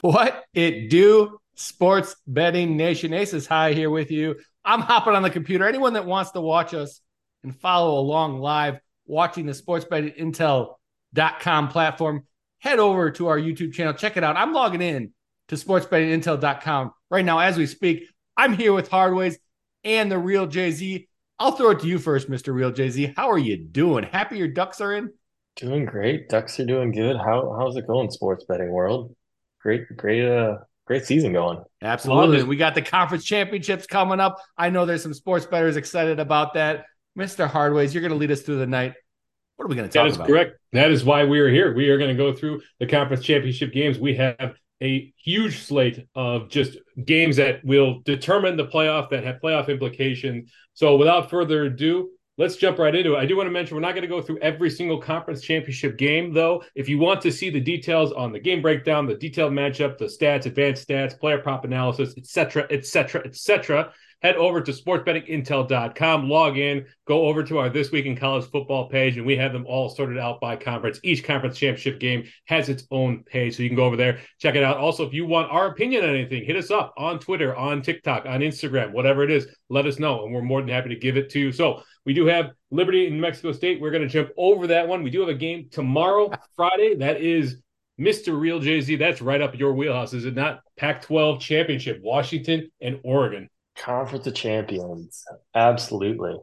What it do, sports betting nation? Aces High here with you. I'm hopping on the computer. Anyone that wants to watch us and follow along live, watching the sports betting intel.com platform, head over to our YouTube channel. Check it out. I'm logging in to sports betting sportsbettingintel.com right now as we speak. I'm here with Hardways and the real JZ. I'll throw it to you first, Mr. Real JZ. How are you doing? Happy your ducks are in? Doing great. Ducks are doing good. How how's it going, sports betting world? Great, great, uh, great season going. Absolutely. We got the conference championships coming up. I know there's some sports bettors excited about that. Mr. Hardways, you're going to lead us through the night. What are we going to talk about? That is about? correct. That is why we are here. We are going to go through the conference championship games. We have a huge slate of just games that will determine the playoff that have playoff implications. So without further ado, let's jump right into it. I do want to mention we're not going to go through every single conference championship game, though. If you want to see the details on the game breakdown, the detailed matchup, the stats, advanced stats, player prop analysis, etc., etc., etc., head over to sportsbettingintel.com, log in, go over to our This Week in College Football page, and we have them all sorted out by conference. Each conference championship game has its own page, so you can go over there, check it out. Also, if you want our opinion on anything, hit us up on Twitter, on TikTok, on Instagram, whatever it is, let us know, and we're more than happy to give it to you. So we do have Liberty in New Mexico State. We're going to jump over that one. We do have a game tomorrow, Friday. That is Mr. Real JZ. That's right up your wheelhouse, is it not? Pac 12 championship, Washington and Oregon. Conference of Champions. Absolutely.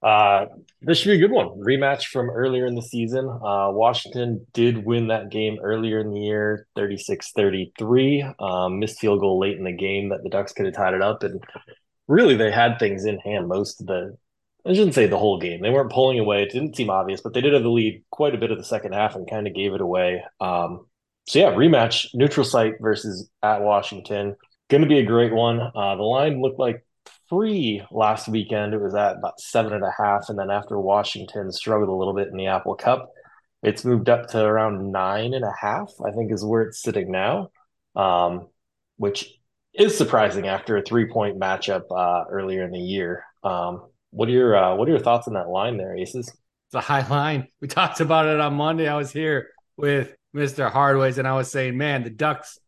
Uh, this should be a good one. Rematch from earlier in the season. Uh, Washington did win that game earlier in the year, 36 33. Um, missed field goal late in the game that the Ducks could have tied it up. And really, they had things in hand most of the, I shouldn't say the whole game. They weren't pulling away. It didn't seem obvious, but they did have the lead quite a bit of the second half and kind of gave it away. Um, so, yeah, rematch, neutral site versus at Washington. Going to be a great one. Uh, the line looked like three last weekend. It was at about seven and a half. And then after Washington struggled a little bit in the Apple Cup, it's moved up to around nine and a half, I think is where it's sitting now, um, which is surprising after a three point matchup uh, earlier in the year. Um, what are your uh, what are your thoughts on that line there, Aces? It's a high line. We talked about it on Monday. I was here with Mr. Hardways, and I was saying, man, the Ducks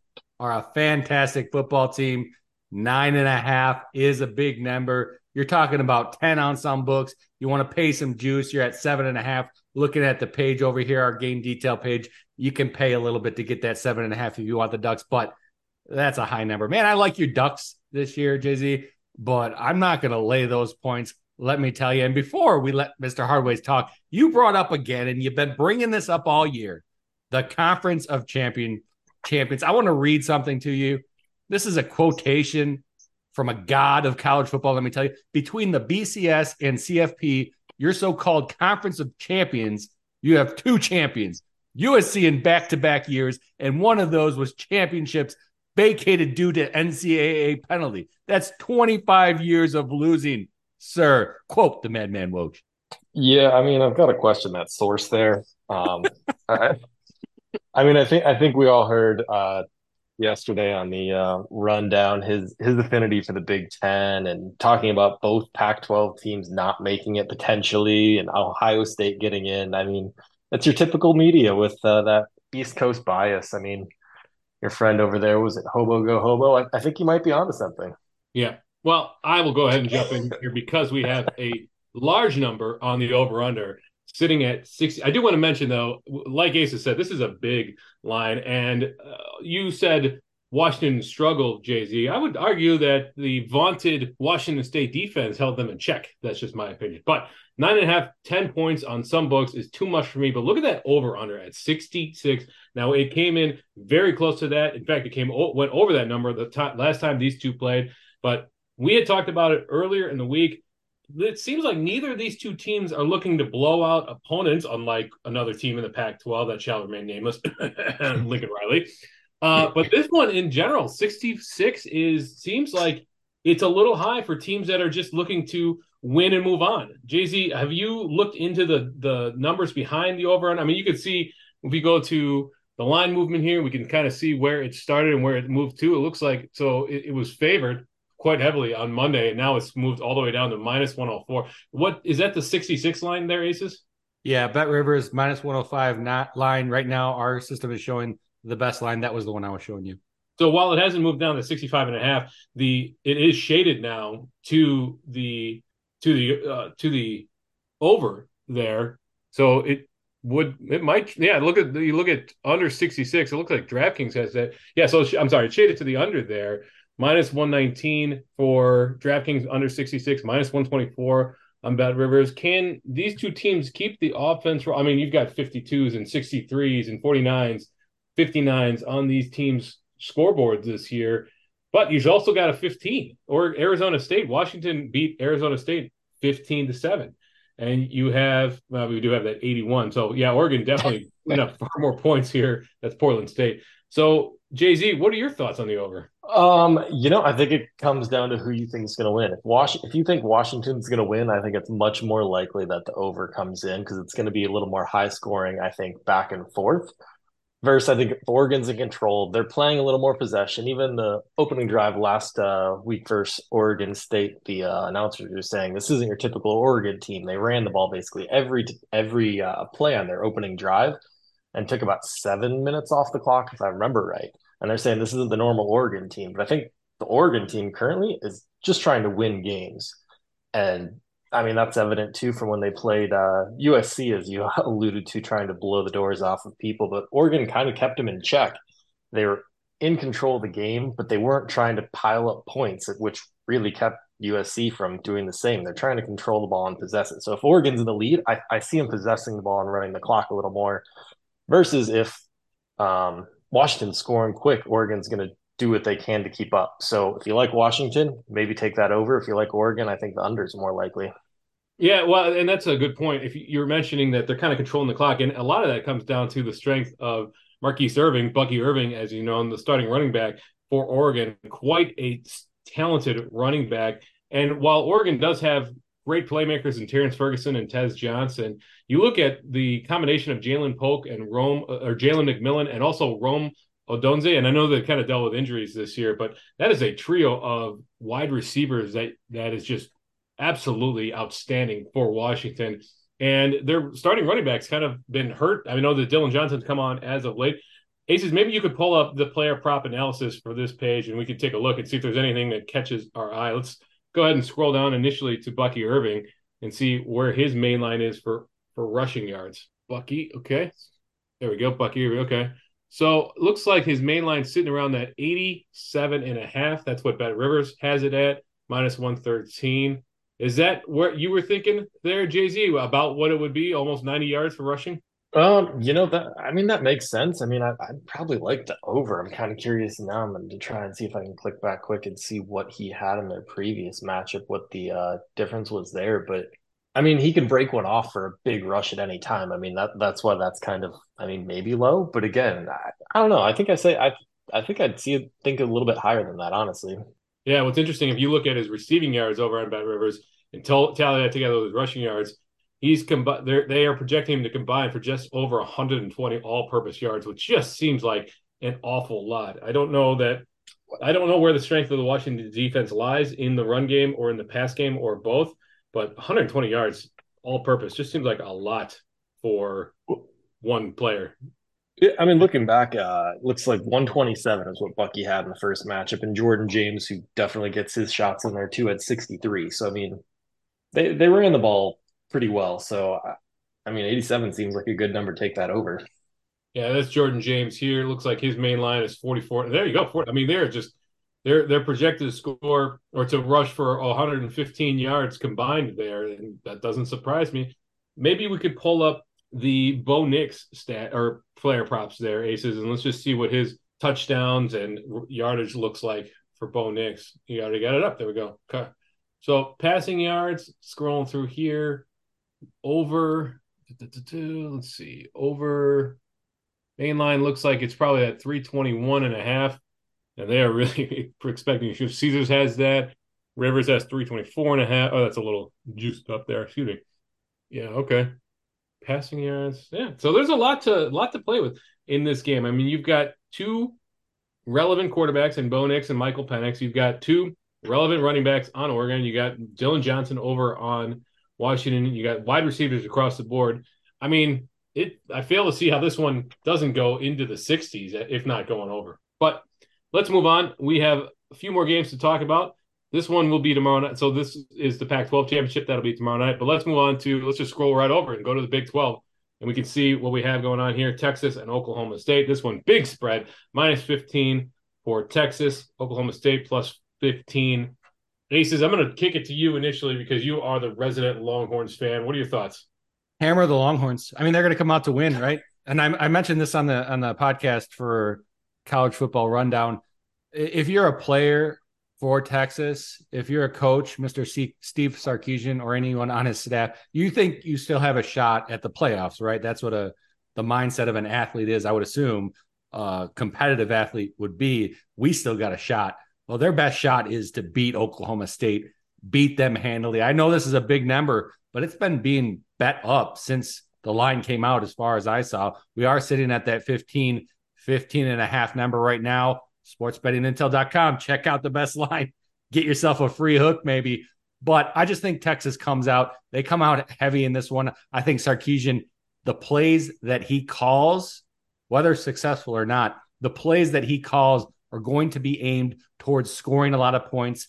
are a fantastic football team. Nine and a half is a big number. You're talking about 10 on some books. You want to pay some juice. You're at seven and a half. Looking at the page over here, our game detail page, you can pay a little bit to get that seven and a half if you want the Ducks, but that's a high number. Man, I like your Ducks this year, JZ, but I'm not going to lay those points. Let me tell you. And before we let Mr. Hardways talk, you brought up again, and you've been bringing this up all year the Conference of Champion champions. I want to read something to you. This is a quotation from a god of college football. Let me tell you, between the BCS and CFP, your so-called conference of champions, you have two champions. USC in back-to-back years, and one of those was championships vacated due to NCAA penalty. That's 25 years of losing, sir. Quote the Madman Woj. Yeah, I mean, I've got to question that source there. Um, I, I mean, I think I think we all heard uh, yesterday on the uh, rundown his his affinity for the Big Ten and talking about both Pac-12 teams not making it potentially and Ohio State getting in. I mean, that's your typical media with uh, that East Coast bias. I mean, your friend over there was it Hobo Go Hobo? I, I think you might be onto something. Yeah. Well, I will go ahead and jump in here because we have a large number on the over under sitting at 60. I do want to mention, though, like Aces said, this is a big line. And uh, you said Washington struggled, JZ. I would argue that the vaunted Washington State defense held them in check. That's just my opinion. But nine and a half, 10 points on some books is too much for me. But look at that over under at 66. Now, it came in very close to that. In fact, it came went over that number the t- last time these two played. But we had talked about it earlier in the week it seems like neither of these two teams are looking to blow out opponents, unlike another team in the Pac 12 that shall remain nameless, Lincoln Riley. Uh, but this one in general, 66 is seems like it's a little high for teams that are just looking to win and move on. JZ, have you looked into the the numbers behind the over? I mean, you can see if we go to the line movement here, we can kind of see where it started and where it moved to. It looks like so it, it was favored quite heavily on Monday, and now it's moved all the way down to minus 104. What is that the 66 line there, Aces? Yeah, Bet Rivers minus 105 not line right now. Our system is showing the best line. That was the one I was showing you. So while it hasn't moved down to 65 and a half, the it is shaded now to the to the uh, to the over there. So it would it might yeah look at you look at under 66 it looks like DraftKings has that yeah so I'm sorry it's shaded to the under there minus 119 for DraftKings under 66 minus 124 on Bet Rivers can these two teams keep the offense I mean you've got 52s and 63s and 49s 59s on these teams scoreboards this year but you've also got a 15 or Arizona State Washington beat Arizona State 15 to 7 and you have well, we do have that 81. So yeah, Oregon definitely went up far more points here. That's Portland State. So JZ, what are your thoughts on the over? Um, you know, I think it comes down to who you think is going to win. If Wash, if you think Washington's going to win, I think it's much more likely that the over comes in because it's going to be a little more high scoring. I think back and forth. Versus, I think Oregon's in control. They're playing a little more possession. Even the opening drive last uh, week versus Oregon State, the uh, announcers were saying this isn't your typical Oregon team. They ran the ball basically every every uh, play on their opening drive, and took about seven minutes off the clock, if I remember right. And they're saying this isn't the normal Oregon team, but I think the Oregon team currently is just trying to win games, and I mean, that's evident too from when they played uh, USC, as you alluded to, trying to blow the doors off of people. But Oregon kind of kept them in check. They were in control of the game, but they weren't trying to pile up points, which really kept USC from doing the same. They're trying to control the ball and possess it. So if Oregon's in the lead, I, I see them possessing the ball and running the clock a little more versus if um, Washington's scoring quick, Oregon's going to do what they can to keep up. So if you like Washington, maybe take that over. If you like Oregon, I think the under is more likely. Yeah, well, and that's a good point. If you're mentioning that they're kind of controlling the clock, and a lot of that comes down to the strength of Marquise Irving, Bucky Irving, as you know, on the starting running back for Oregon, quite a talented running back. And while Oregon does have great playmakers in Terrance Ferguson and Tez Johnson, you look at the combination of Ja'Lynn Polk and Rome uh, or Jalen McMillan, and also Rome Odunze, and I know they kind of dealt with injuries this year, but that is a trio of wide receivers that that is just absolutely outstanding for Washington. And their starting running backs kind of been hurt. I know that Dillon Johnson's come on as of late. Aces, maybe you could pull up the player prop analysis for this page and we could take a look and see if there's anything that catches our eye. Let's go ahead and scroll down initially to Bucky Irving and see where his main line is for for rushing yards. Bucky, okay. There we go. Bucky Irving, okay. So looks like his main line sitting around that 87 and a half. That's what Bet Rivers has it at, minus 113. Is that what you were thinking there, JZ, about what it would be? Almost 90 yards for rushing? Um, you know that I mean that makes sense. I mean, I, would probably like the over. I'm kind of curious now. I'm going to try and see if I can click back quick and see what he had in their previous matchup, what the uh, difference was there. But I mean, he can break one off for a big rush at any time. I mean, that that's why that's kind of, I mean, maybe low, but again, I, I don't know. I think I say I I think I'd see think a little bit higher than that, honestly. Yeah, what's interesting if you look at his receiving yards over on Bet Rivers and tally that together with his rushing yards, he's combi- they are projecting him to combine for just over 120 all-purpose yards, which just seems like an awful lot. I don't know that I don't know where the strength of the Washington defense lies in the run game or in the pass game or both but 120 yards all purpose just seems like a lot for one player. I mean, looking back, uh, looks like 127 is what Bucky had in the first matchup, and Jordan James, who definitely gets his shots in there too, at 63. So I mean, they they ran the ball pretty well. So I mean, 87 seems like a good number. Take that over. Yeah, that's Jordan James here. Looks like his main line is 44. There you go. I mean, they're just they're they're projected to score or to rush for 115 yards combined there, and that doesn't surprise me. Maybe we could pull up the Bo Nix stat or player props there, Aces, and let's just see what his touchdowns and yardage looks like for Bo Nix. You already got it up. There we go. Okay. So passing yards, scrolling through here, over. Let's see, over main line looks like it's probably at 321 and a half and they are really expecting. If Caesars has that, Rivers has 324 and a half. Oh, that's a little juiced up there. Excuse me. Yeah, okay. Passing yards. Yeah. So there's a lot to lot to play with in this game. I mean, you've got two relevant quarterbacks in Bo Nix and Michael Penix. You've got two relevant running backs on Oregon. You got Dillon Johnson over on Washington. You got wide receivers across the board. I mean, it I fail to see how this one doesn't go into the 60s, if not going over. But let's move on. We have a few more games to talk about. This one will be tomorrow night. So this is the Pac-12 championship. That'll be tomorrow night. But let's move on to let's just scroll right over and go to the Big 12, and we can see what we have going on here: Texas and Oklahoma State. This one big spread, minus 15 for Texas. Oklahoma State plus 15. Aces, I'm going to kick it to you initially because you are the resident Longhorns fan. What are your thoughts? Hammer the Longhorns. I mean, they're going to come out to win, right? And I, I mentioned this on the on the podcast for college football rundown. If you're a player for Texas, if you're a coach, Mr. C- Steve Sarkisian or anyone on his staff, you think you still have a shot at the playoffs, right? That's what a the mindset of an athlete is. I would assume a competitive athlete would be. We still got a shot. Well, their best shot is to beat Oklahoma State, beat them handily. I know this is a big number, but it's been being bet up since the line came out as far as I saw. We are sitting at that 15 15 and a half number right now. Sportsbettingintel.com. Check out the best line. Get yourself a free hook, maybe. But I just think Texas comes out. They come out heavy in this one. I think Sarkisian, the plays that he calls, whether successful or not, the plays that he calls are going to be aimed towards scoring a lot of points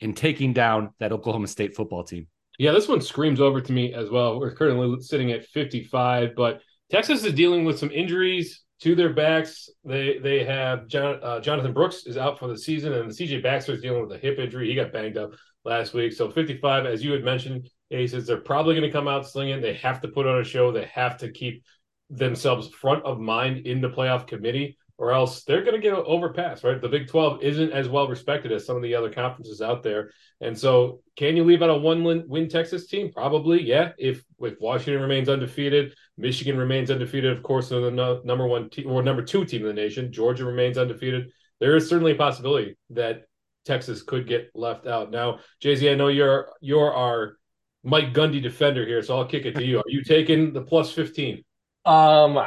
and taking down that Oklahoma State football team. Yeah, this one screams over to me as well. We're currently sitting at 55, but Texas is dealing with some injuries to their backs. They they have John, uh, Jonathan Brooks is out for the season, and CJ Baxter is dealing with a hip injury. He got banged up last week. So 55, as you had mentioned, Aces, they're probably going to come out slinging. They have to put on a show. They have to keep themselves front of mind in the playoff committee or else they're going to get overpassed, right? The Big 12 isn't as well respected as some of the other conferences out there. And so, can you leave out a one win Texas team? Probably, yeah. If if Washington remains undefeated, Michigan remains undefeated, of course, they're the no, number one team or number two team in the nation. Georgia remains undefeated. There is certainly a possibility that Texas could get left out. Now, JZ, I know you're you're our Mike Gundy defender here, so I'll kick it to you. Are you taking the plus 15? Um,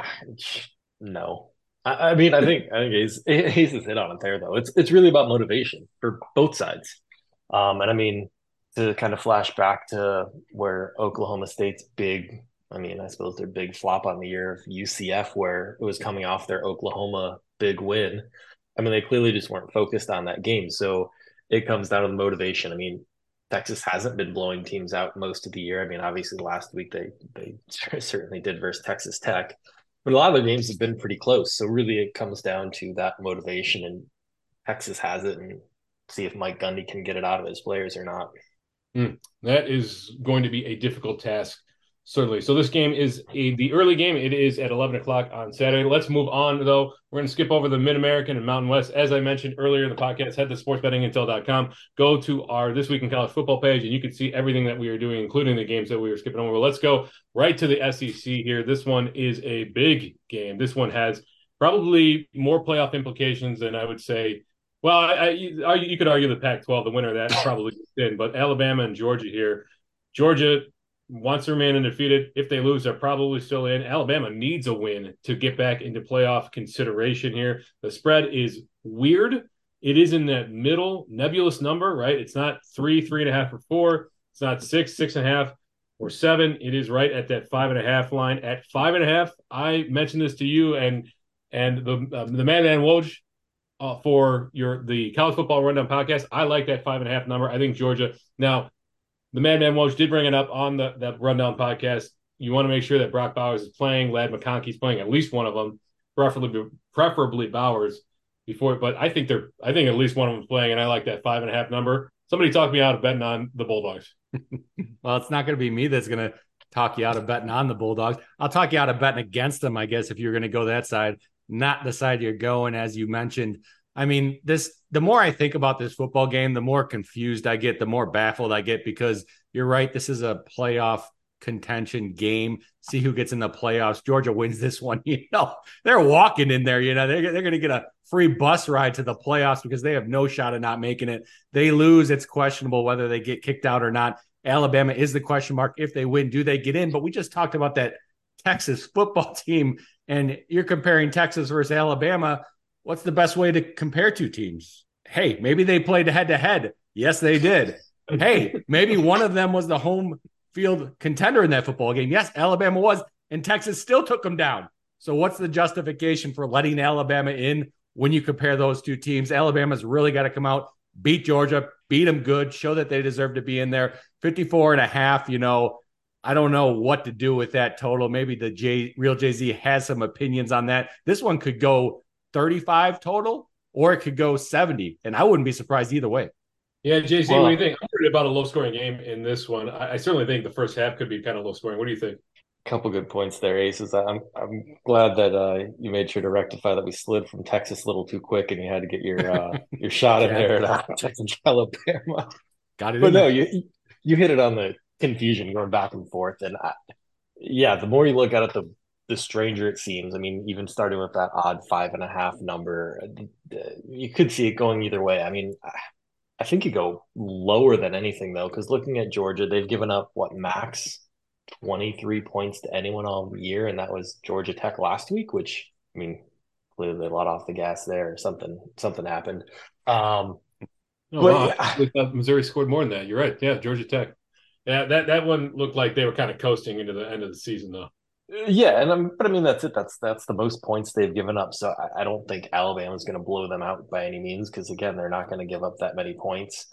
no. I, I mean, I think I think he's he's hit on it there though. It's it's really about motivation for both sides. Um, and I mean, to kind of flash back to where Oklahoma State's big, I mean, I suppose their big flop on the year of UCF, where it was coming off their Oklahoma big win. I mean, they clearly just weren't focused on that game. So it comes down to the motivation. I mean, Texas hasn't been blowing teams out most of the year. I mean, obviously last week they they certainly did versus Texas Tech but a lot of the games have been pretty close. So really, it comes down to that motivation, and Texas has it, and see if Mike Gundy can get it out of his players or not. Mm, that is going to be a difficult task Certainly. So this game is a, the early game. It is at 11 o'clock on Saturday. Let's move on, though. We're going to skip over the Mid American and Mountain West. As I mentioned earlier in the podcast, head to sportsbettingintel.com. Go to our This Week in College Football page, and you can see everything that we are doing, including the games that we were skipping over. Let's go right to the SEC here. This one is a big game. This one has probably more playoff implications than I would say. Well, I, I, you could argue the Pac 12, the winner that probably did, but Alabama and Georgia here. Georgia wants to remain undefeated. If they lose, they're probably still in. Alabama needs a win to get back into playoff consideration here. The spread is weird. It is in that middle nebulous number, right? It's not three, three and a half, or four. It's not six, six and a half, or seven. It is right at that five and a half line. At five and a half, I mentioned this to you and and the uh, the Madman Woj uh, for your the college football rundown podcast. I like that five and a half number. I think Georgia now the Madman Walsh did bring it up on the that rundown podcast. You want to make sure that Brock Bowers is playing, Ladd McConkey's playing at least one of them, preferably preferably Bowers before. But I think they're I think at least one of them's playing, and I like that five and a half number. Somebody talked me out of betting on the Bulldogs. well, it's not going to be me that's going to talk you out of betting on the Bulldogs. I'll talk you out of betting against them, I guess, if you're going to go that side, not the side you're going, as you mentioned. I mean, this the more I think about this football game, the more confused I get, the more baffled I get because you're right. This is a playoff contention game. See who gets in the playoffs. Georgia wins this one. You know, they're walking in there. You know, they're, they're going to get a free bus ride to the playoffs because they have no shot of not making it. They lose. It's questionable whether they get kicked out or not. Alabama is the question mark. If they win, do they get in? But we just talked about that Texas football team, and you're comparing Texas versus Alabama what's the best way to compare two teams? Hey, maybe they played head to head. Yes, they did. hey, maybe one of them was the home field contender in that football game. Yes, Alabama was, and Texas still took them down. So, what's the justification for letting Alabama in when you compare those two teams. Alabama's really got to come out, beat Georgia, beat them good, show that they deserve to be in there. 54 and a half, you know, I don't know what to do with that total. Maybe the J real JZ has some opinions on that. This one could go 35 total, or it could go 70, and I wouldn't be surprised either way. Yeah, JZ, well, what do you think? I'm worried about a low scoring game in this one. I, I, certainly think the first half could be kind of low scoring. What do you think? A couple good points there, Aces. I'm I'm glad that uh, you made sure to rectify that we slid from Texas a little too quick, and you had to get your uh, your shot in there at uh, Texas Alabama. Got it. But no, you you hit it on the confusion going back and forth. And I, yeah, the more you look at it, the the stranger it seems. I mean, even starting with that odd five and a half number, you could see it going either way. I mean, I think you go lower than anything though, because looking at Georgia, they've given up what max twenty three points to anyone all year, and that was Georgia Tech last week. Which I mean, clearly they let off the gas there. Something something happened. Um, oh, but, wow. yeah. Missouri scored more than that. You're right. Yeah, Georgia Tech. Yeah, that that one looked like they were kind of coasting into the end of the season, though. Yeah, and I'm, but I mean that's it. That's that's the most points they've given up. So I, I don't think Alabama's going to blow them out by any means because again, they're not going to give up that many points.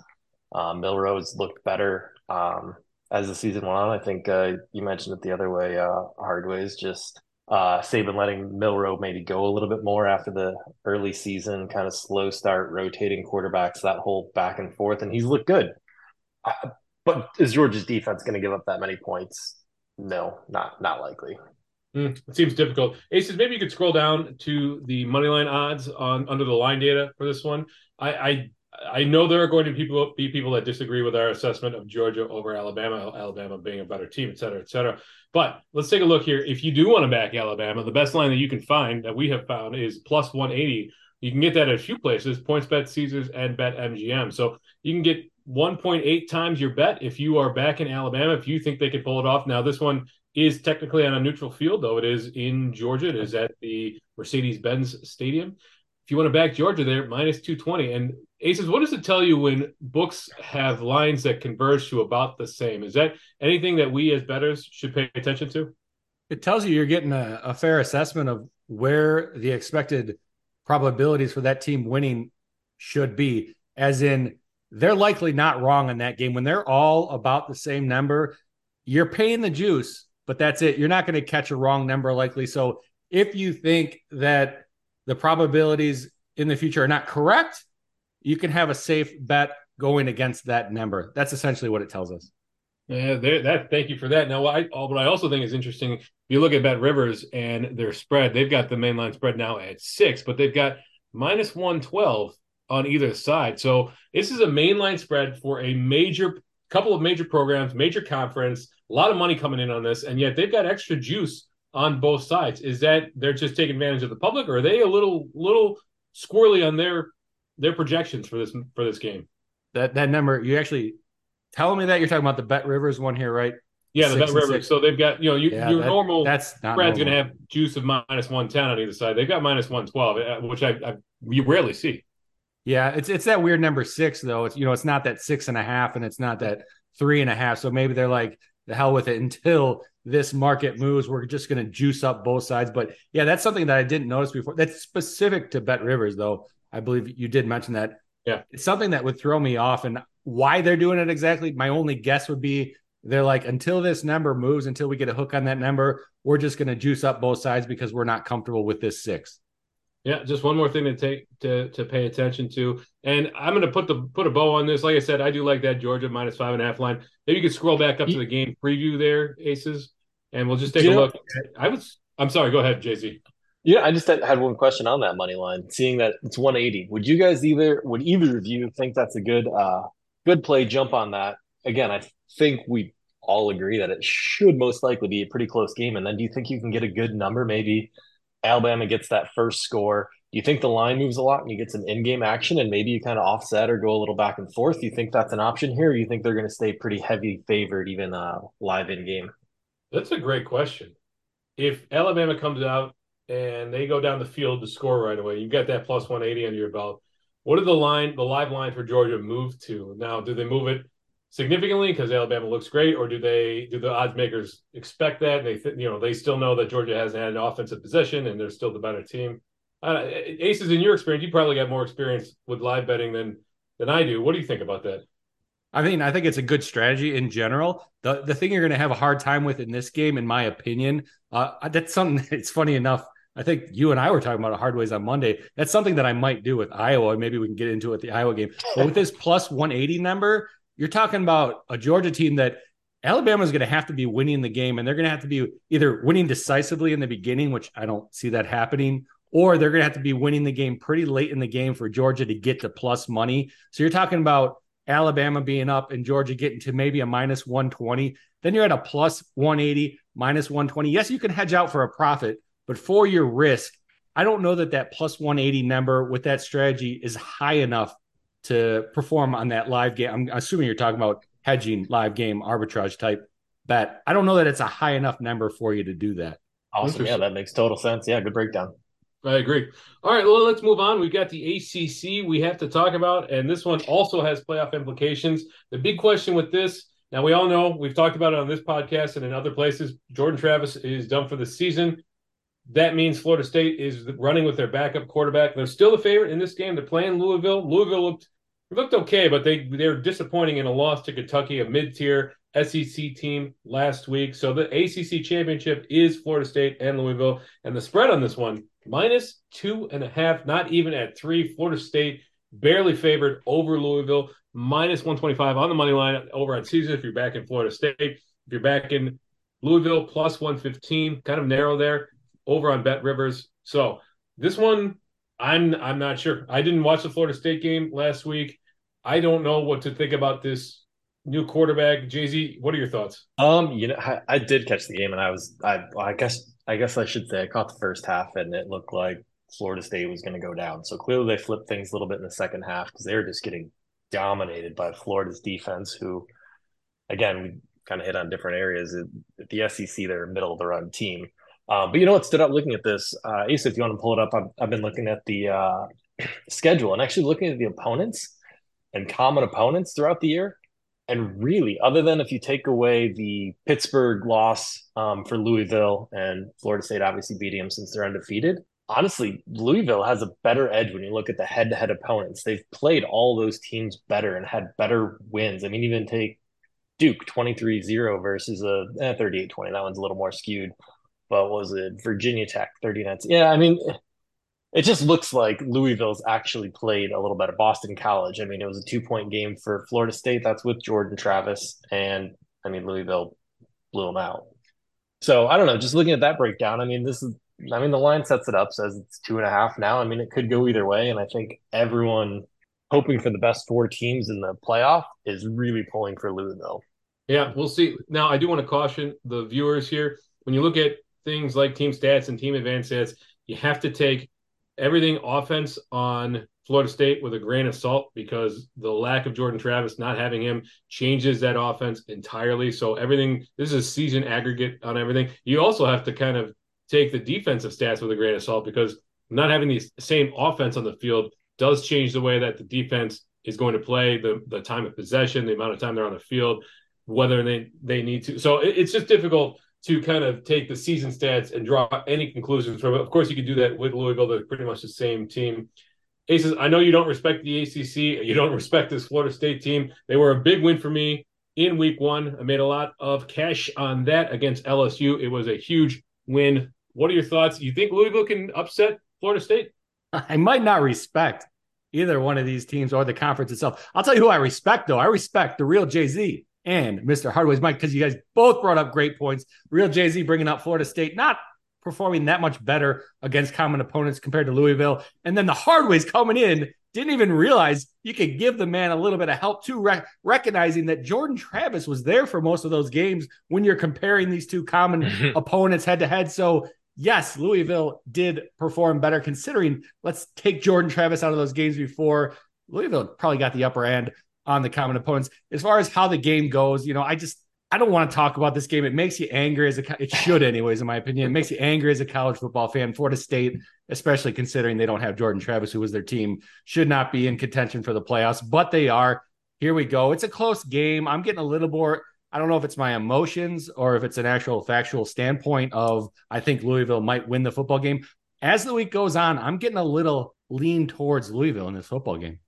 Um, Milroe's looked better um, as the season went on. I think uh, you mentioned it the other way. Uh, Hardways just uh, Saban letting Milroe maybe go a little bit more after the early season, kind of slow start, rotating quarterbacks, that whole back and forth, and he's looked good. I, but is Georgia's defense going to give up that many points? No, not not likely. Mm, it seems difficult. Aces, maybe you could scroll down to the money line odds on under the line data for this one. I I, I know there are going to people be people that disagree with our assessment of Georgia over Alabama, Alabama being a better team, et cetera, et cetera. But let's take a look here. If you do want to back Alabama, the best line that you can find that we have found is plus 180. You can get that at a few places, PointsBet, Caesars, and Bet MGM. So you can get 1.8 times your bet if you are back in Alabama, if you think they could pull it off. Now, this one is technically on a neutral field, though it is in Georgia. It is at the Mercedes Benz Stadium. If you want to back Georgia there, minus 220. And Aces, what does it tell you when books have lines that converge to about the same? Is that anything that we as bettors should pay attention to? It tells you you're getting a, a fair assessment of where the expected probabilities for that team winning should be, as in they're likely not wrong in that game. When they're all about the same number, you're paying the juice, but that's it. You're not going to catch a wrong number likely. So if you think that the probabilities in the future are not correct, you can have a safe bet going against that number. That's essentially what it tells us. Yeah, that. Thank you for that. Now, I, what I also think is interesting, if you look at Bet Rivers and their spread, they've got the main line spread now at six, but they've got minus one twelve on either side. So this is a mainline spread for a major couple of major programs, major conference, a lot of money coming in on this, and yet they've got extra juice on both sides. Is that they're just taking advantage of the public, or are they a little little squirrely on their their projections for this for this game? That that number you actually telling me that you're talking about the Bet Rivers one here, right? Yeah, the Bet Rivers. So they've got you know you, yeah, your that, normal that's spread's going to have juice of minus one ten on either side. They've got minus one twelve, uh, which I, I you rarely see. Yeah, it's it's that weird number six though. It's you know it's not that six and a half and it's not that three and a half. So maybe they're like the hell with it until this market moves. We're just going to juice up both sides. But yeah, that's something that I didn't notice before. That's specific to Bet Rivers though. I believe you did mention that. Yeah, it's something that would throw me off and why they're doing it exactly. My only guess would be they're like until this number moves, until we get a hook on that number, we're just going to juice up both sides because we're not comfortable with this six. Yeah, just one more thing to take to to pay attention to, and I'm going to put the put a bow on this. Like I said, I do like that Georgia minus five and a half line. Maybe you could scroll back up to the game preview there, Aces, and we'll just take a look. I was. I'm sorry. Go ahead, JZ. Yeah, I just had one question on that money line. Seeing that it's 180, would you guys either would either of you think that's a good uh good play? Jump on that again. I think we all agree that it should most likely be a pretty close game. And then, do you think you can get a good number, maybe? Alabama gets that first score. Do you think the line moves a lot and you get some in-game action and maybe you kind of offset or go a little back and forth? Do you think that's an option here? Or you think they're going to stay pretty heavy favored even uh, live in game? That's a great question. If Alabama comes out and they go down the field to score right away, you've got that plus 180 under your belt. What did the line, the live line for Georgia move to? Now, do they move it significantly because Alabama looks great, or do they do the odds makers expect that And they th- you know they still know that Georgia hasn't had an offensive possession and they're still the better team? uh, Aces, in your experience, you probably got more experience with live betting than than I do. What do you think about that? I mean, I think it's a good strategy in general. The the thing you're going to have a hard time with in this game, in my opinion, uh, that's something. It's funny enough. I think you and I were talking about hard ways on Monday. That's something that I might do with Iowa. Maybe we can get into it the Iowa game. But with this plus 180 number, you're talking about a Georgia team that Alabama is going to have to be winning the game, and they're going to have to be either winning decisively in the beginning, which I don't see that happening, or they're going to have to be winning the game pretty late in the game for Georgia to get to plus money. So you're talking about Alabama being up and Georgia getting to maybe a minus 120. Then you're at a plus 180, minus 120. Yes, you can hedge out for a profit, but for your risk, I don't know that that plus 180 number with that strategy is high enough to perform on that live game. I'm assuming you're talking about hedging live game arbitrage type bet. I don't know that it's a high enough number for you to do that. Awesome. Yeah, that makes total sense. Yeah, good breakdown. I agree. All right, well, let's move on. We've got the ACC we have to talk about, and this one also has playoff implications. The big question with this now, we all know we've talked about it on this podcast and in other places. Jordan Travis is done for the season. That means Florida State is running with their backup quarterback. They're still the favorite in this game. They're playing Louisville. Louisville looked looked okay, but they they're disappointing in a loss to Kentucky, a mid tier SEC team last week. So the ACC championship is Florida State and Louisville, and the spread on this one minus two and a half, not even at three. Florida State barely favored over Louisville, minus 125 on the money line over on Caesars if you're back in Florida State. If you're back in Louisville, plus 115, kind of narrow there over on Bet Rivers. So this one, I'm I'm not sure. I didn't watch the Florida State game last week. I don't know what to think about this new quarterback. JZ, what are your thoughts? Um, you know, I, I did catch the game, and I was I I guess I guess I should say I caught the first half, and it looked like Florida State was going to go down. So clearly they flipped things a little bit in the second half because they were just getting dominated by Florida's defense, who, again, we kind of hit on different areas. At the SEC, they're middle of the run team. Um, but you know what stood out looking at this? Uh, Aces, if you want to pull it up, I've, I've been looking at the uh, schedule and actually looking at the opponents and common opponents throughout the year. And really, other than if you take away the Pittsburgh loss um, for Louisville and Florida State obviously beating them since they're undefeated, honestly, Louisville has a better edge when you look at the head to head opponents. They've played all those teams better and had better wins. I mean, even take Duke 23 0 versus a eh, 38 20. That one's a little more skewed. But was it Virginia Tech 39? Yeah, I mean, it just looks like Louisville's actually played a little better. Boston College. I mean, it was a two point game for Florida State. That's with Jordan Travis, and I mean Louisville blew them out. So I don't know. Just looking at that breakdown, I mean, this is. I mean, the line sets it up, says it's two and a half now. I mean, it could go either way, and I think everyone hoping for the best four teams in the playoff is really pulling for Louisville. Yeah, we'll see. Now, I do want to caution the viewers here. When you look at things like team stats and team advanced stats, you have to take everything offense on Florida State with a grain of salt because the lack of Jordan Travis, not having him, changes that offense entirely. So everything this is a season aggregate on everything. You also have to kind of take the defensive stats with a grain of salt because not having the same offense on the field does change the way that the defense is going to play, the the time of possession, the amount of time they're on the field, whether they they need to. So it, it's just difficult to kind of take the season stats and draw any conclusions from it. Of course, you could do that with Louisville. They're pretty much the same team. Aces, I know you don't respect the ACC. You don't respect this Florida State team. They were a big win for me in week one. I made a lot of cash on that against LSU. It was a huge win. What are your thoughts? You think Louisville can upset Florida State? I might not respect either one of these teams or the conference itself. I'll tell you who I respect, though. I respect the real JZ and Mr. Hardways Mike because you guys both brought up great points. Real JZ bringing up Florida State, not performing that much better against common opponents compared to Louisville. And then the Hardways coming in didn't even realize you could give the man a little bit of help too, rec- recognizing that Jordan Travis was there for most of those games when you're comparing these two common opponents head to head. So, yes, Louisville did perform better considering let's take Jordan Travis out of those games before. Louisville probably got the upper end on the common opponents. As far as how the game goes, you know, I just I don't want to talk about this game. It makes you angry as a it should anyways, in my opinion. It makes you angry as a college football fan. Florida State, especially considering they don't have Jordan Travis, who was their team, should not be in contention for the playoffs, but they are. Here we go. It's a close game. I'm getting a little more. I don't know if it's my emotions or if it's an actual factual standpoint of I think Louisville might win the football game. as the week goes on, I'm getting a little lean towards Louisville in this football game.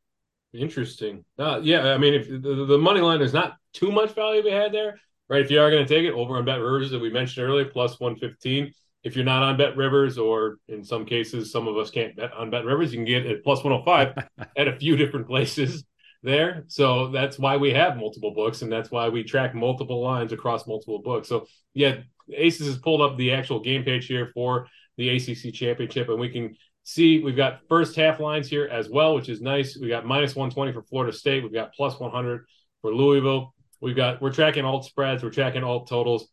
Interesting. Uh, yeah, I mean, if the, the money line, is not too much value to be had there, right? If you are going to take it over on Bet Rivers that we mentioned earlier, plus 115. If you're not on Bet Rivers, or in some cases, some of us can't bet on Bet Rivers, you can get it plus 105 at a few different places there. So that's why we have multiple books, and that's why we track multiple lines across multiple books. So yeah, Aces has pulled up the actual game page here for the ACC championship, and we can see we've got first half lines here as well, which is nice. We got minus 120 for Florida State. We've got plus 100 for Louisville. We've got we're tracking alt spreads, we're tracking alt totals,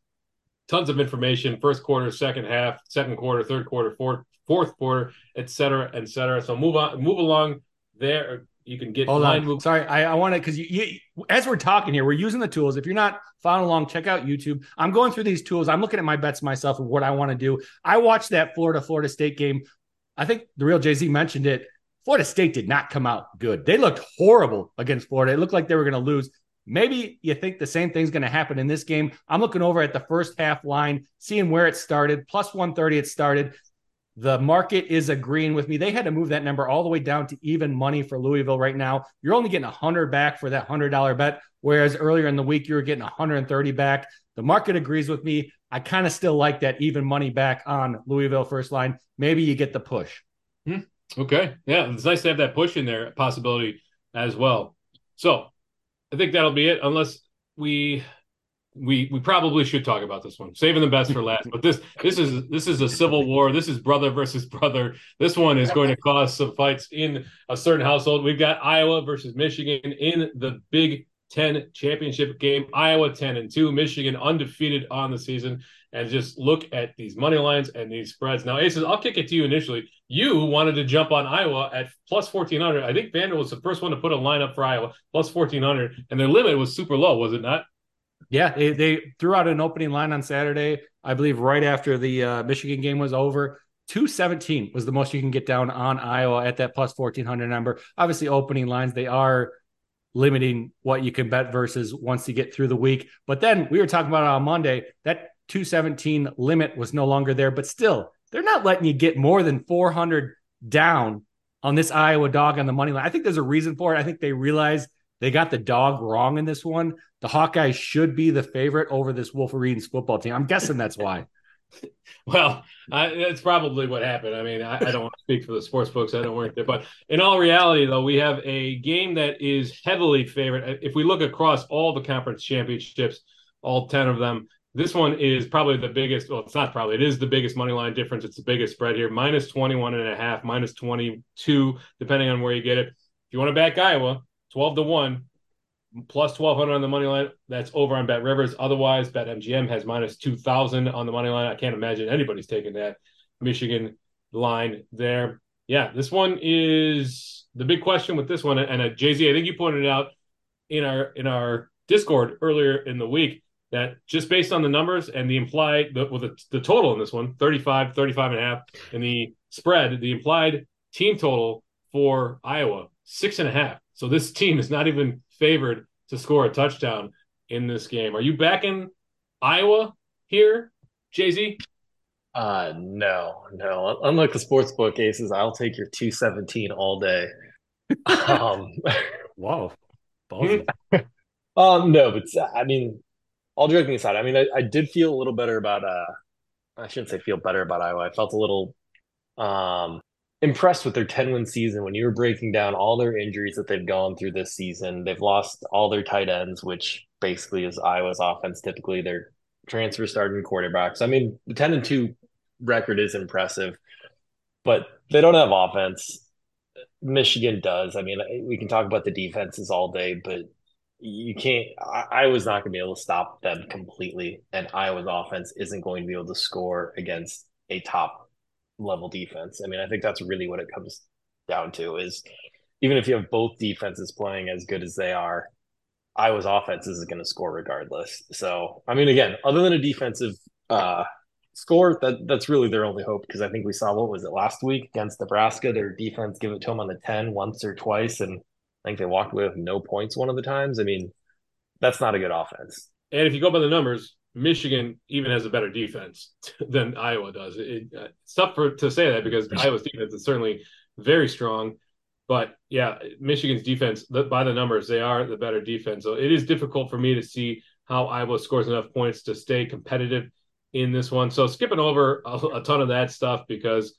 tons of information. First quarter, second half, second quarter, third quarter, fourth fourth quarter, et cetera, et cetera. So move on, move along there you can get Hold on. Move. Sorry, I, I want to because you, you, as we're talking here, we're using the tools. If you're not following along, check out YouTube. I'm going through these tools. I'm looking at my bets myself and what I want to do. I watched that Florida Florida State game. I think the real JZ mentioned it. Florida State did not come out good. They looked horrible against Florida. It looked like they were going to lose. Maybe you think the same thing's going to happen in this game. I'm looking over at the first half line, seeing where it started. Plus 130 it started. The market is agreeing with me. They had to move that number all the way down to even money for Louisville right now. You're only getting 100 back for that $100 bet, whereas earlier in the week you were getting 130 back. The market agrees with me. I kind of still like that even money back on Louisville first line. Maybe you get the push. Hmm. Okay. Yeah, it's nice to have that push in there possibility as well. So I think that'll be it, unless we we we probably should talk about this one saving the best for last but this this is this is a civil war this is brother versus brother this one is going to cause some fights in a certain household we've got iowa versus michigan in the big 10 championship game. Iowa 10 and 2 michigan undefeated on the season. And just look at these money lines and these spreads. Now aces i'll kick it to you initially. You wanted to jump on iowa at plus 1400 i think Vander was the first one to put a line up for iowa plus 1400 and their limit was super low was it not? Yeah, they, they, threw out an opening line on Saturday, I believe, right after the uh, Michigan game was over. 217 was the most you can get down on Iowa at that plus 1400 number. Obviously, opening lines, they are limiting what you can bet versus once you get through the week. But then we were talking about on Monday, that 217 limit was no longer there, but still, they're not letting you get more than 400 down on this Iowa dog on the money line. I think there's a reason for it. I think they realize they got the dog wrong in this one. The Hawkeyes should be the favorite over this Wolverines football team. I'm guessing that's why. well, I, that's probably what happened. I mean, I, I don't want to speak for the sports books. I don't work there. But in all reality, though, we have a game that is heavily favored. Uh, if we look across all the conference championships, all 10 of them, this one is probably the biggest. Well, it's not probably, it is the biggest money line difference. It's the biggest spread here minus 21 and a half, minus 22, depending on where you get it. If you want to back Iowa, 12 to 1 plus 1200 on the money line. That's over on bet rivers. Otherwise bet mgm has minus 2000 on the money line. I can't imagine anybody's taking that michigan line there. Yeah this one is the big question with this one. And uh, JZ i think you pointed out in our in our discord earlier in the week that just based on the numbers and the implied the, well, the, the total in this one 35 35 and a half and the spread the implied team total for iowa six and a half. So this team is not even favored to score a touchdown in this game. Are you backing Iowa here, JZ? Uh, no, no. Unlike the sports book aces, I'll take your 217 all day. um, wow. um, no, but I mean, all joking aside, I mean, I, I did feel a little better about, uh, I shouldn't say feel better about Iowa. I felt a little, um, impressed with their 10 win season when you were breaking down all their injuries that they've gone through this season. They've lost all their tight ends, which basically is Iowa's offense. Typically, their transfer starting quarterbacks. I mean, the 10 and 2 record is impressive, but they don't have offense. Michigan does. I mean, we can talk about the defenses all day, but you can't. I, I was not going to be able to stop them completely, and Iowa's offense isn't going to be able to score against a top level defense. I mean, I think that's really what it comes down to is even if you have both defenses playing as good as they are, Iowa's offense is going to score regardless. So, I mean, again, other than a defensive uh, score, that that's really their only hope because I think we saw what was it last week against Nebraska? Their defense give it to them on the 10 once or twice, and I think they walked away with no points one of the times. I mean, that's not a good offense. And if you go by the numbers, Michigan even has a better defense than Iowa does. It, uh, it's tough for to say that because Iowa's defense is certainly very strong. But yeah, Michigan's defense, by the numbers, they are the better defense. So it is difficult for me to see how Iowa scores enough points to stay competitive in this one. So skipping over a, a ton of that stuff because,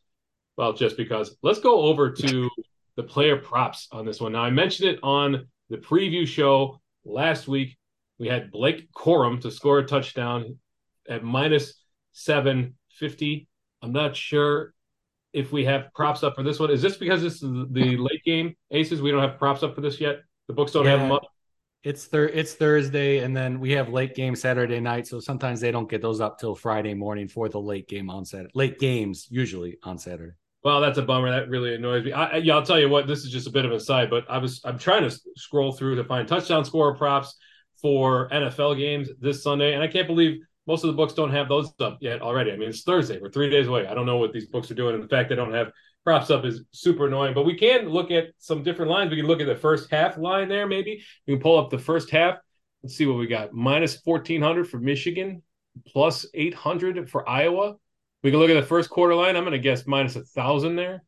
well, just because. Let's go over to the player props on this one. Now I mentioned it on the preview show last week. We had Blake Corum to score a touchdown at minus 750. I'm not sure if we have props up for this one. Is this because this is the late game aces? We don't have props up for this yet. The books don't yeah, have them up. It's thir- it's Thursday, and then we have late game Saturday night. So sometimes they don't get those up till Friday morning for the late game on Saturday. Late games usually on Saturday. Well, that's a bummer. That really annoys me. I, yeah, I'll tell you what. This is just a bit of a side, but I was I'm trying to scroll through to find touchdown score props for NFL games this Sunday, and I can't believe most of the books don't have those up yet already. I mean, it's Thursday. We're three days away. I don't know what these books are doing. And the fact they don't have props up is super annoying. But we can look at some different lines. We can look at the first half line there, maybe. We can pull up the first half. Let's see what we got. Minus 1,400 for Michigan, plus 800 for Iowa. We can look at the first quarter line. I'm going to guess minus 1,000 there.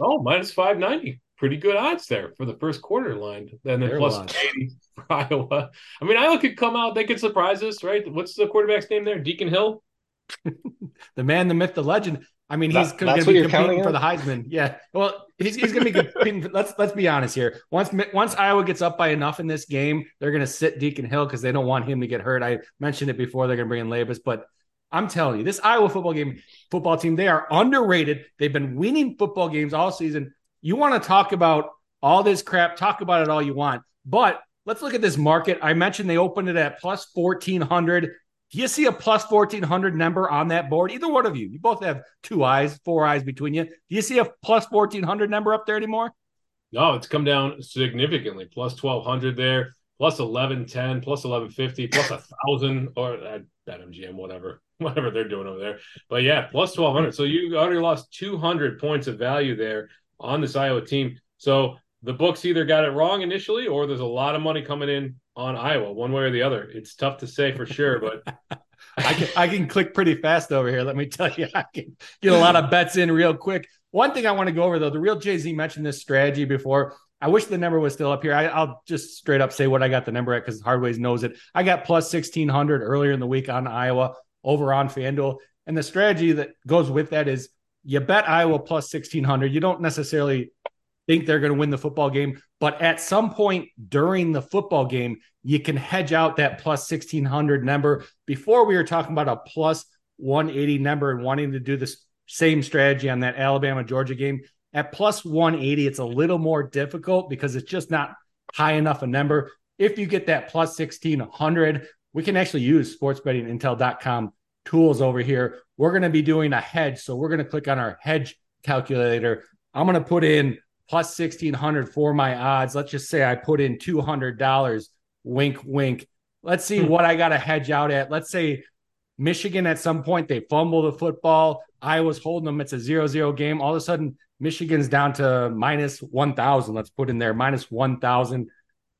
Oh, minus 590 pretty good odds there for the first quarter line, and then plus 80 for Iowa. I mean, Iowa could come out; they could surprise us, right? What's the quarterback's name there? Deacon Hill, the man, the myth, the legend. I mean, he's going to be competing for the Heisman. Yeah, well, he's, he's going to be competing. let's let's be honest here. Once once Iowa gets up by enough in this game, they're going to sit Deacon Hill because they don't want him to get hurt. I mentioned it before. They're going to bring in Labas, but I'm telling you, this Iowa football game football team, they are underrated. They've been winning football games all season. You want to talk about all this crap, talk about it all you want. But let's look at this market. I mentioned they opened it at plus 1400. Do you see a plus 1400 number on that board? Either one of you. You both have two eyes, four eyes between you. Do you see a plus 1400 number up there anymore? No, it's come down significantly. Plus 1200 there, plus 1110, plus 1150, plus a thousand or uh, MGM, whatever, whatever they're doing over there. But yeah, plus 1200. So you already lost 200 points of value there on this Iowa team. So the books either got it wrong initially or there's a lot of money coming in on Iowa, one way or the other. It's tough to say for sure, but I can I can click pretty fast over here. Let me tell you, I can get a lot of bets in real quick. One thing I want to go over though, the real JZ mentioned this strategy before. I wish the number was still up here. I, will just straight up say what I got the number at because Hardways knows it. I got plus 1600 earlier in the week on Iowa over on FanDuel. And the strategy that goes with that is you bet Iowa plus 1600. You don't necessarily think they're going to win the football game, but at some point during the football game, you can hedge out that plus 1600 number. Before we were talking about a plus 180 number and wanting to do the same strategy on that Alabama Georgia game. At plus 180, it's a little more difficult because it's just not high enough a number. If you get that plus 1600, we can actually use sportsbettingintel.com tools over here. We're going to be doing a hedge. So we're going to click on our hedge calculator. I'm going to put in plus 1600 for my odds. Let's just say I put in $200. Wink, wink. Let's see hmm. what I got to hedge out at. Let's say Michigan at some point they fumble the football. Iowa's holding them. It's a zero zero game. All of a sudden, Michigan's down to minus 1,000. Let's put in there minus 1,000.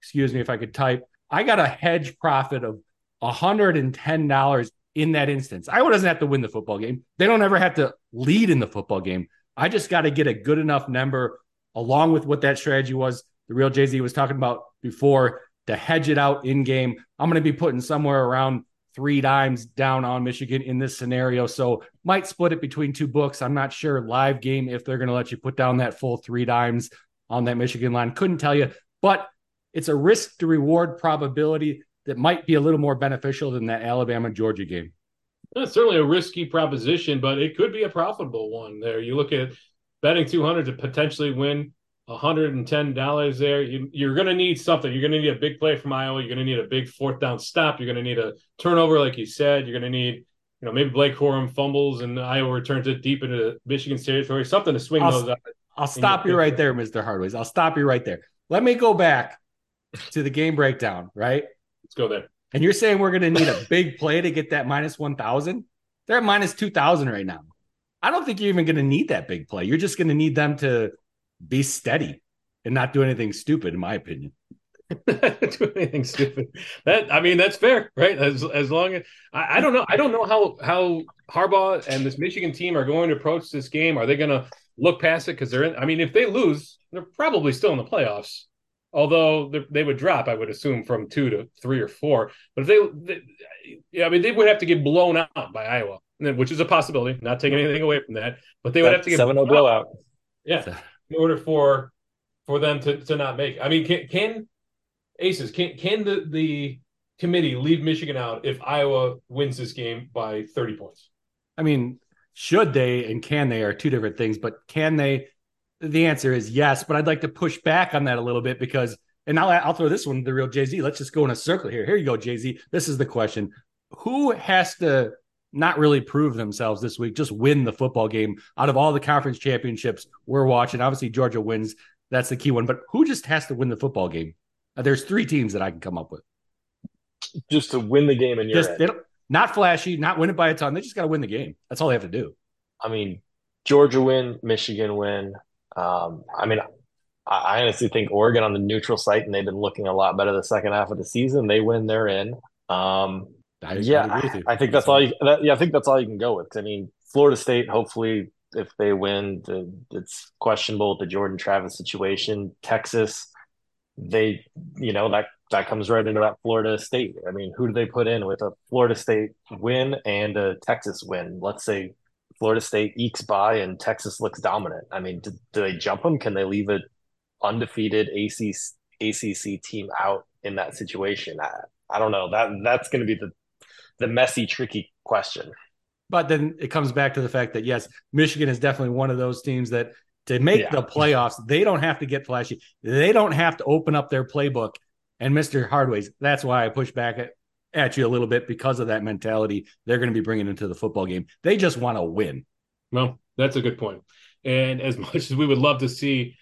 Excuse me if I could type. I got a hedge profit of $110 in that instance. Iowa doesn't have to win the football game. They don't ever have to lead in the football game. I just got to get a good enough number along with what that strategy was. The real JZ was talking about before to hedge it out in game. I'm going to be putting somewhere around three dimes down on Michigan in this scenario. So might split it between two books. I'm not sure live game if they're going to let you put down that full three dimes on that Michigan line. Couldn't tell you, but it's a risk to reward probability that might be a little more beneficial than that Alabama Georgia game. That's certainly a risky proposition, but it could be a profitable one. There, you look at betting 200 to potentially win $110 there. You, are going to need something. You're going to need a big play from Iowa. You're going to need a big fourth down stop. You're going to need a turnover, like you said. You're going to need, you know, maybe Blake Corum fumbles and Iowa returns it deep into Michigan's territory. Something to swing I'll, those up. I'll stop you right there, Mr. Hardways. I'll stop you right there. Let me go back to the game breakdown, right? Let's go there. And you're saying we're going to need a big play to get that minus 1,000? They're at minus 2,000 right now. I don't think you're even going to need that big play. You're just going to need them to be steady and not do anything stupid, in my opinion. do anything stupid. That I mean, that's fair, right? As as long as I, I don't know, I don't know how how Harbaugh and this Michigan team are going to approach this game. Are they going to look past it because they're in? I mean, if they lose, they're probably still in the playoffs. Although they would drop, I would assume from two to three or four. But if they, they yeah, I mean, they would have to get blown out by Iowa, which is a possibility. Not taking anything away from that, but they would have to get seven zero blowout. Yeah, in order for for them to to not make. I mean, can can Aces, can can the the committee leave Michigan out if Iowa wins this game by 30 points? I mean, should they and can they are two different things, but can they? The answer is yes, but I'd like to push back on that a little bit because, and I'll, I'll throw this one to the real JZ. Let's just go in a circle here. Here you go, JZ. This is the question: Who has to not really prove themselves this week, just win the football game out of all the conference championships we're watching? Obviously, Georgia wins. That's the key one. But who just has to win the football game? Uh, there's three teams that I can come up with. Just to win the game in your just, not flashy, not win it by a ton. They just got to win the game. That's all they have to do. I mean, Georgia win, Michigan win. Um, I mean, I, I honestly think Oregon on the neutral site, and they've been looking a lot better the second half of the season. They win, they're in. Um, I yeah, I, I, think that's all. You, that, yeah, I think that's all you can go with. I mean, Florida State. Hopefully, if they win, the, it's questionable the Jordan Travis situation. Texas they, you know, that that comes right into that Florida State. I mean, who do they put in with a Florida State win and a Texas win? Let's say Florida State ekes by and Texas looks dominant. I mean, do, do they jump them? Can they leave an undefeated ACC, ACC team out in that situation? I, I don't know. That that's going to be the the messy, tricky question. But then it comes back to the fact that yes, Michigan is definitely one of those teams that to make yeah. the playoffs, they don't have to get flashy. They don't have to open up their playbook. And Mr. Hardways, that's why I push back at, you a little bit because of that mentality they're going to be bringing into the football game. They just want to win. Well, that's a good point. And as much as we would love to see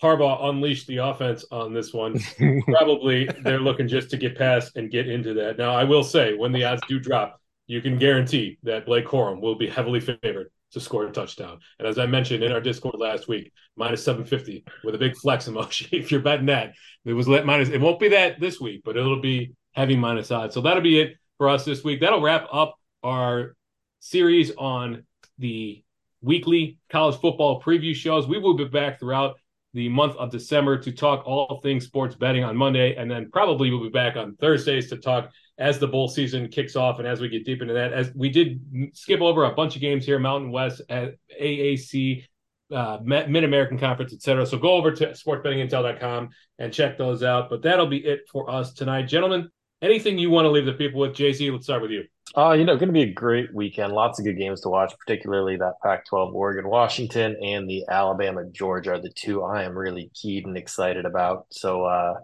Harbaugh unleash the offense on this one, probably they're looking just to get past and get into that. Now, I will say, when the odds do drop, you can guarantee that Blake Corum will be heavily favored to score a touchdown. And as I mentioned in our Discord last week, minus 750 with a big flex emoji. if you're betting that, it was let minus, it won't be that this week, but it'll be heavy minus odds. So that'll be it for us this week. That'll wrap up our series on the weekly college football preview shows. We will be back throughout the month of December to talk all things sports betting on Monday. And then probably we'll be back on Thursdays to talk as the bowl season kicks off and as we get deep into that. As we did skip over a bunch of games here, Mountain West at AAC, uh, Mid American Conference, etc. So go over to sportsbettingintel.com and check those out. But that'll be it for us tonight. Gentlemen, anything you want to leave the people with? JZ, let's start with you. Uh, you know, going to be a great weekend. Lots of good games to watch, particularly that Pac 12 Oregon, Washington, and the Alabama, Georgia are the two I am really keyed and excited about. So, uh,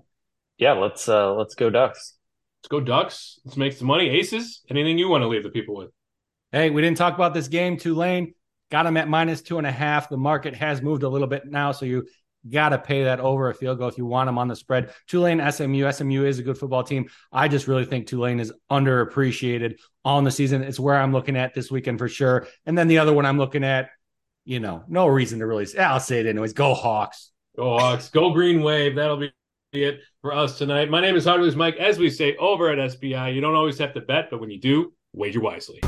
yeah, let's uh, let's go Ducks. Let's go Ducks. Let's make some money. Aces, anything you want to leave the people with? Hey, we didn't talk about this game. Tulane got them at minus two and a half. The market has moved a little bit now, so you got to pay that over a field goal if you want them on the spread. Tulane, SMU. SMU is a good football team. I just really think Tulane is underappreciated on the season. It's where I'm looking at this weekend for sure. And then the other one I'm looking at, you know, no reason to really say, I'll say it anyways. Go Hawks. Go Hawks. Go Green Wave. That'll be it for us tonight. My name is Hardways Mike. As we say over at SBI, you don't always have to bet, but when you do, wager wisely.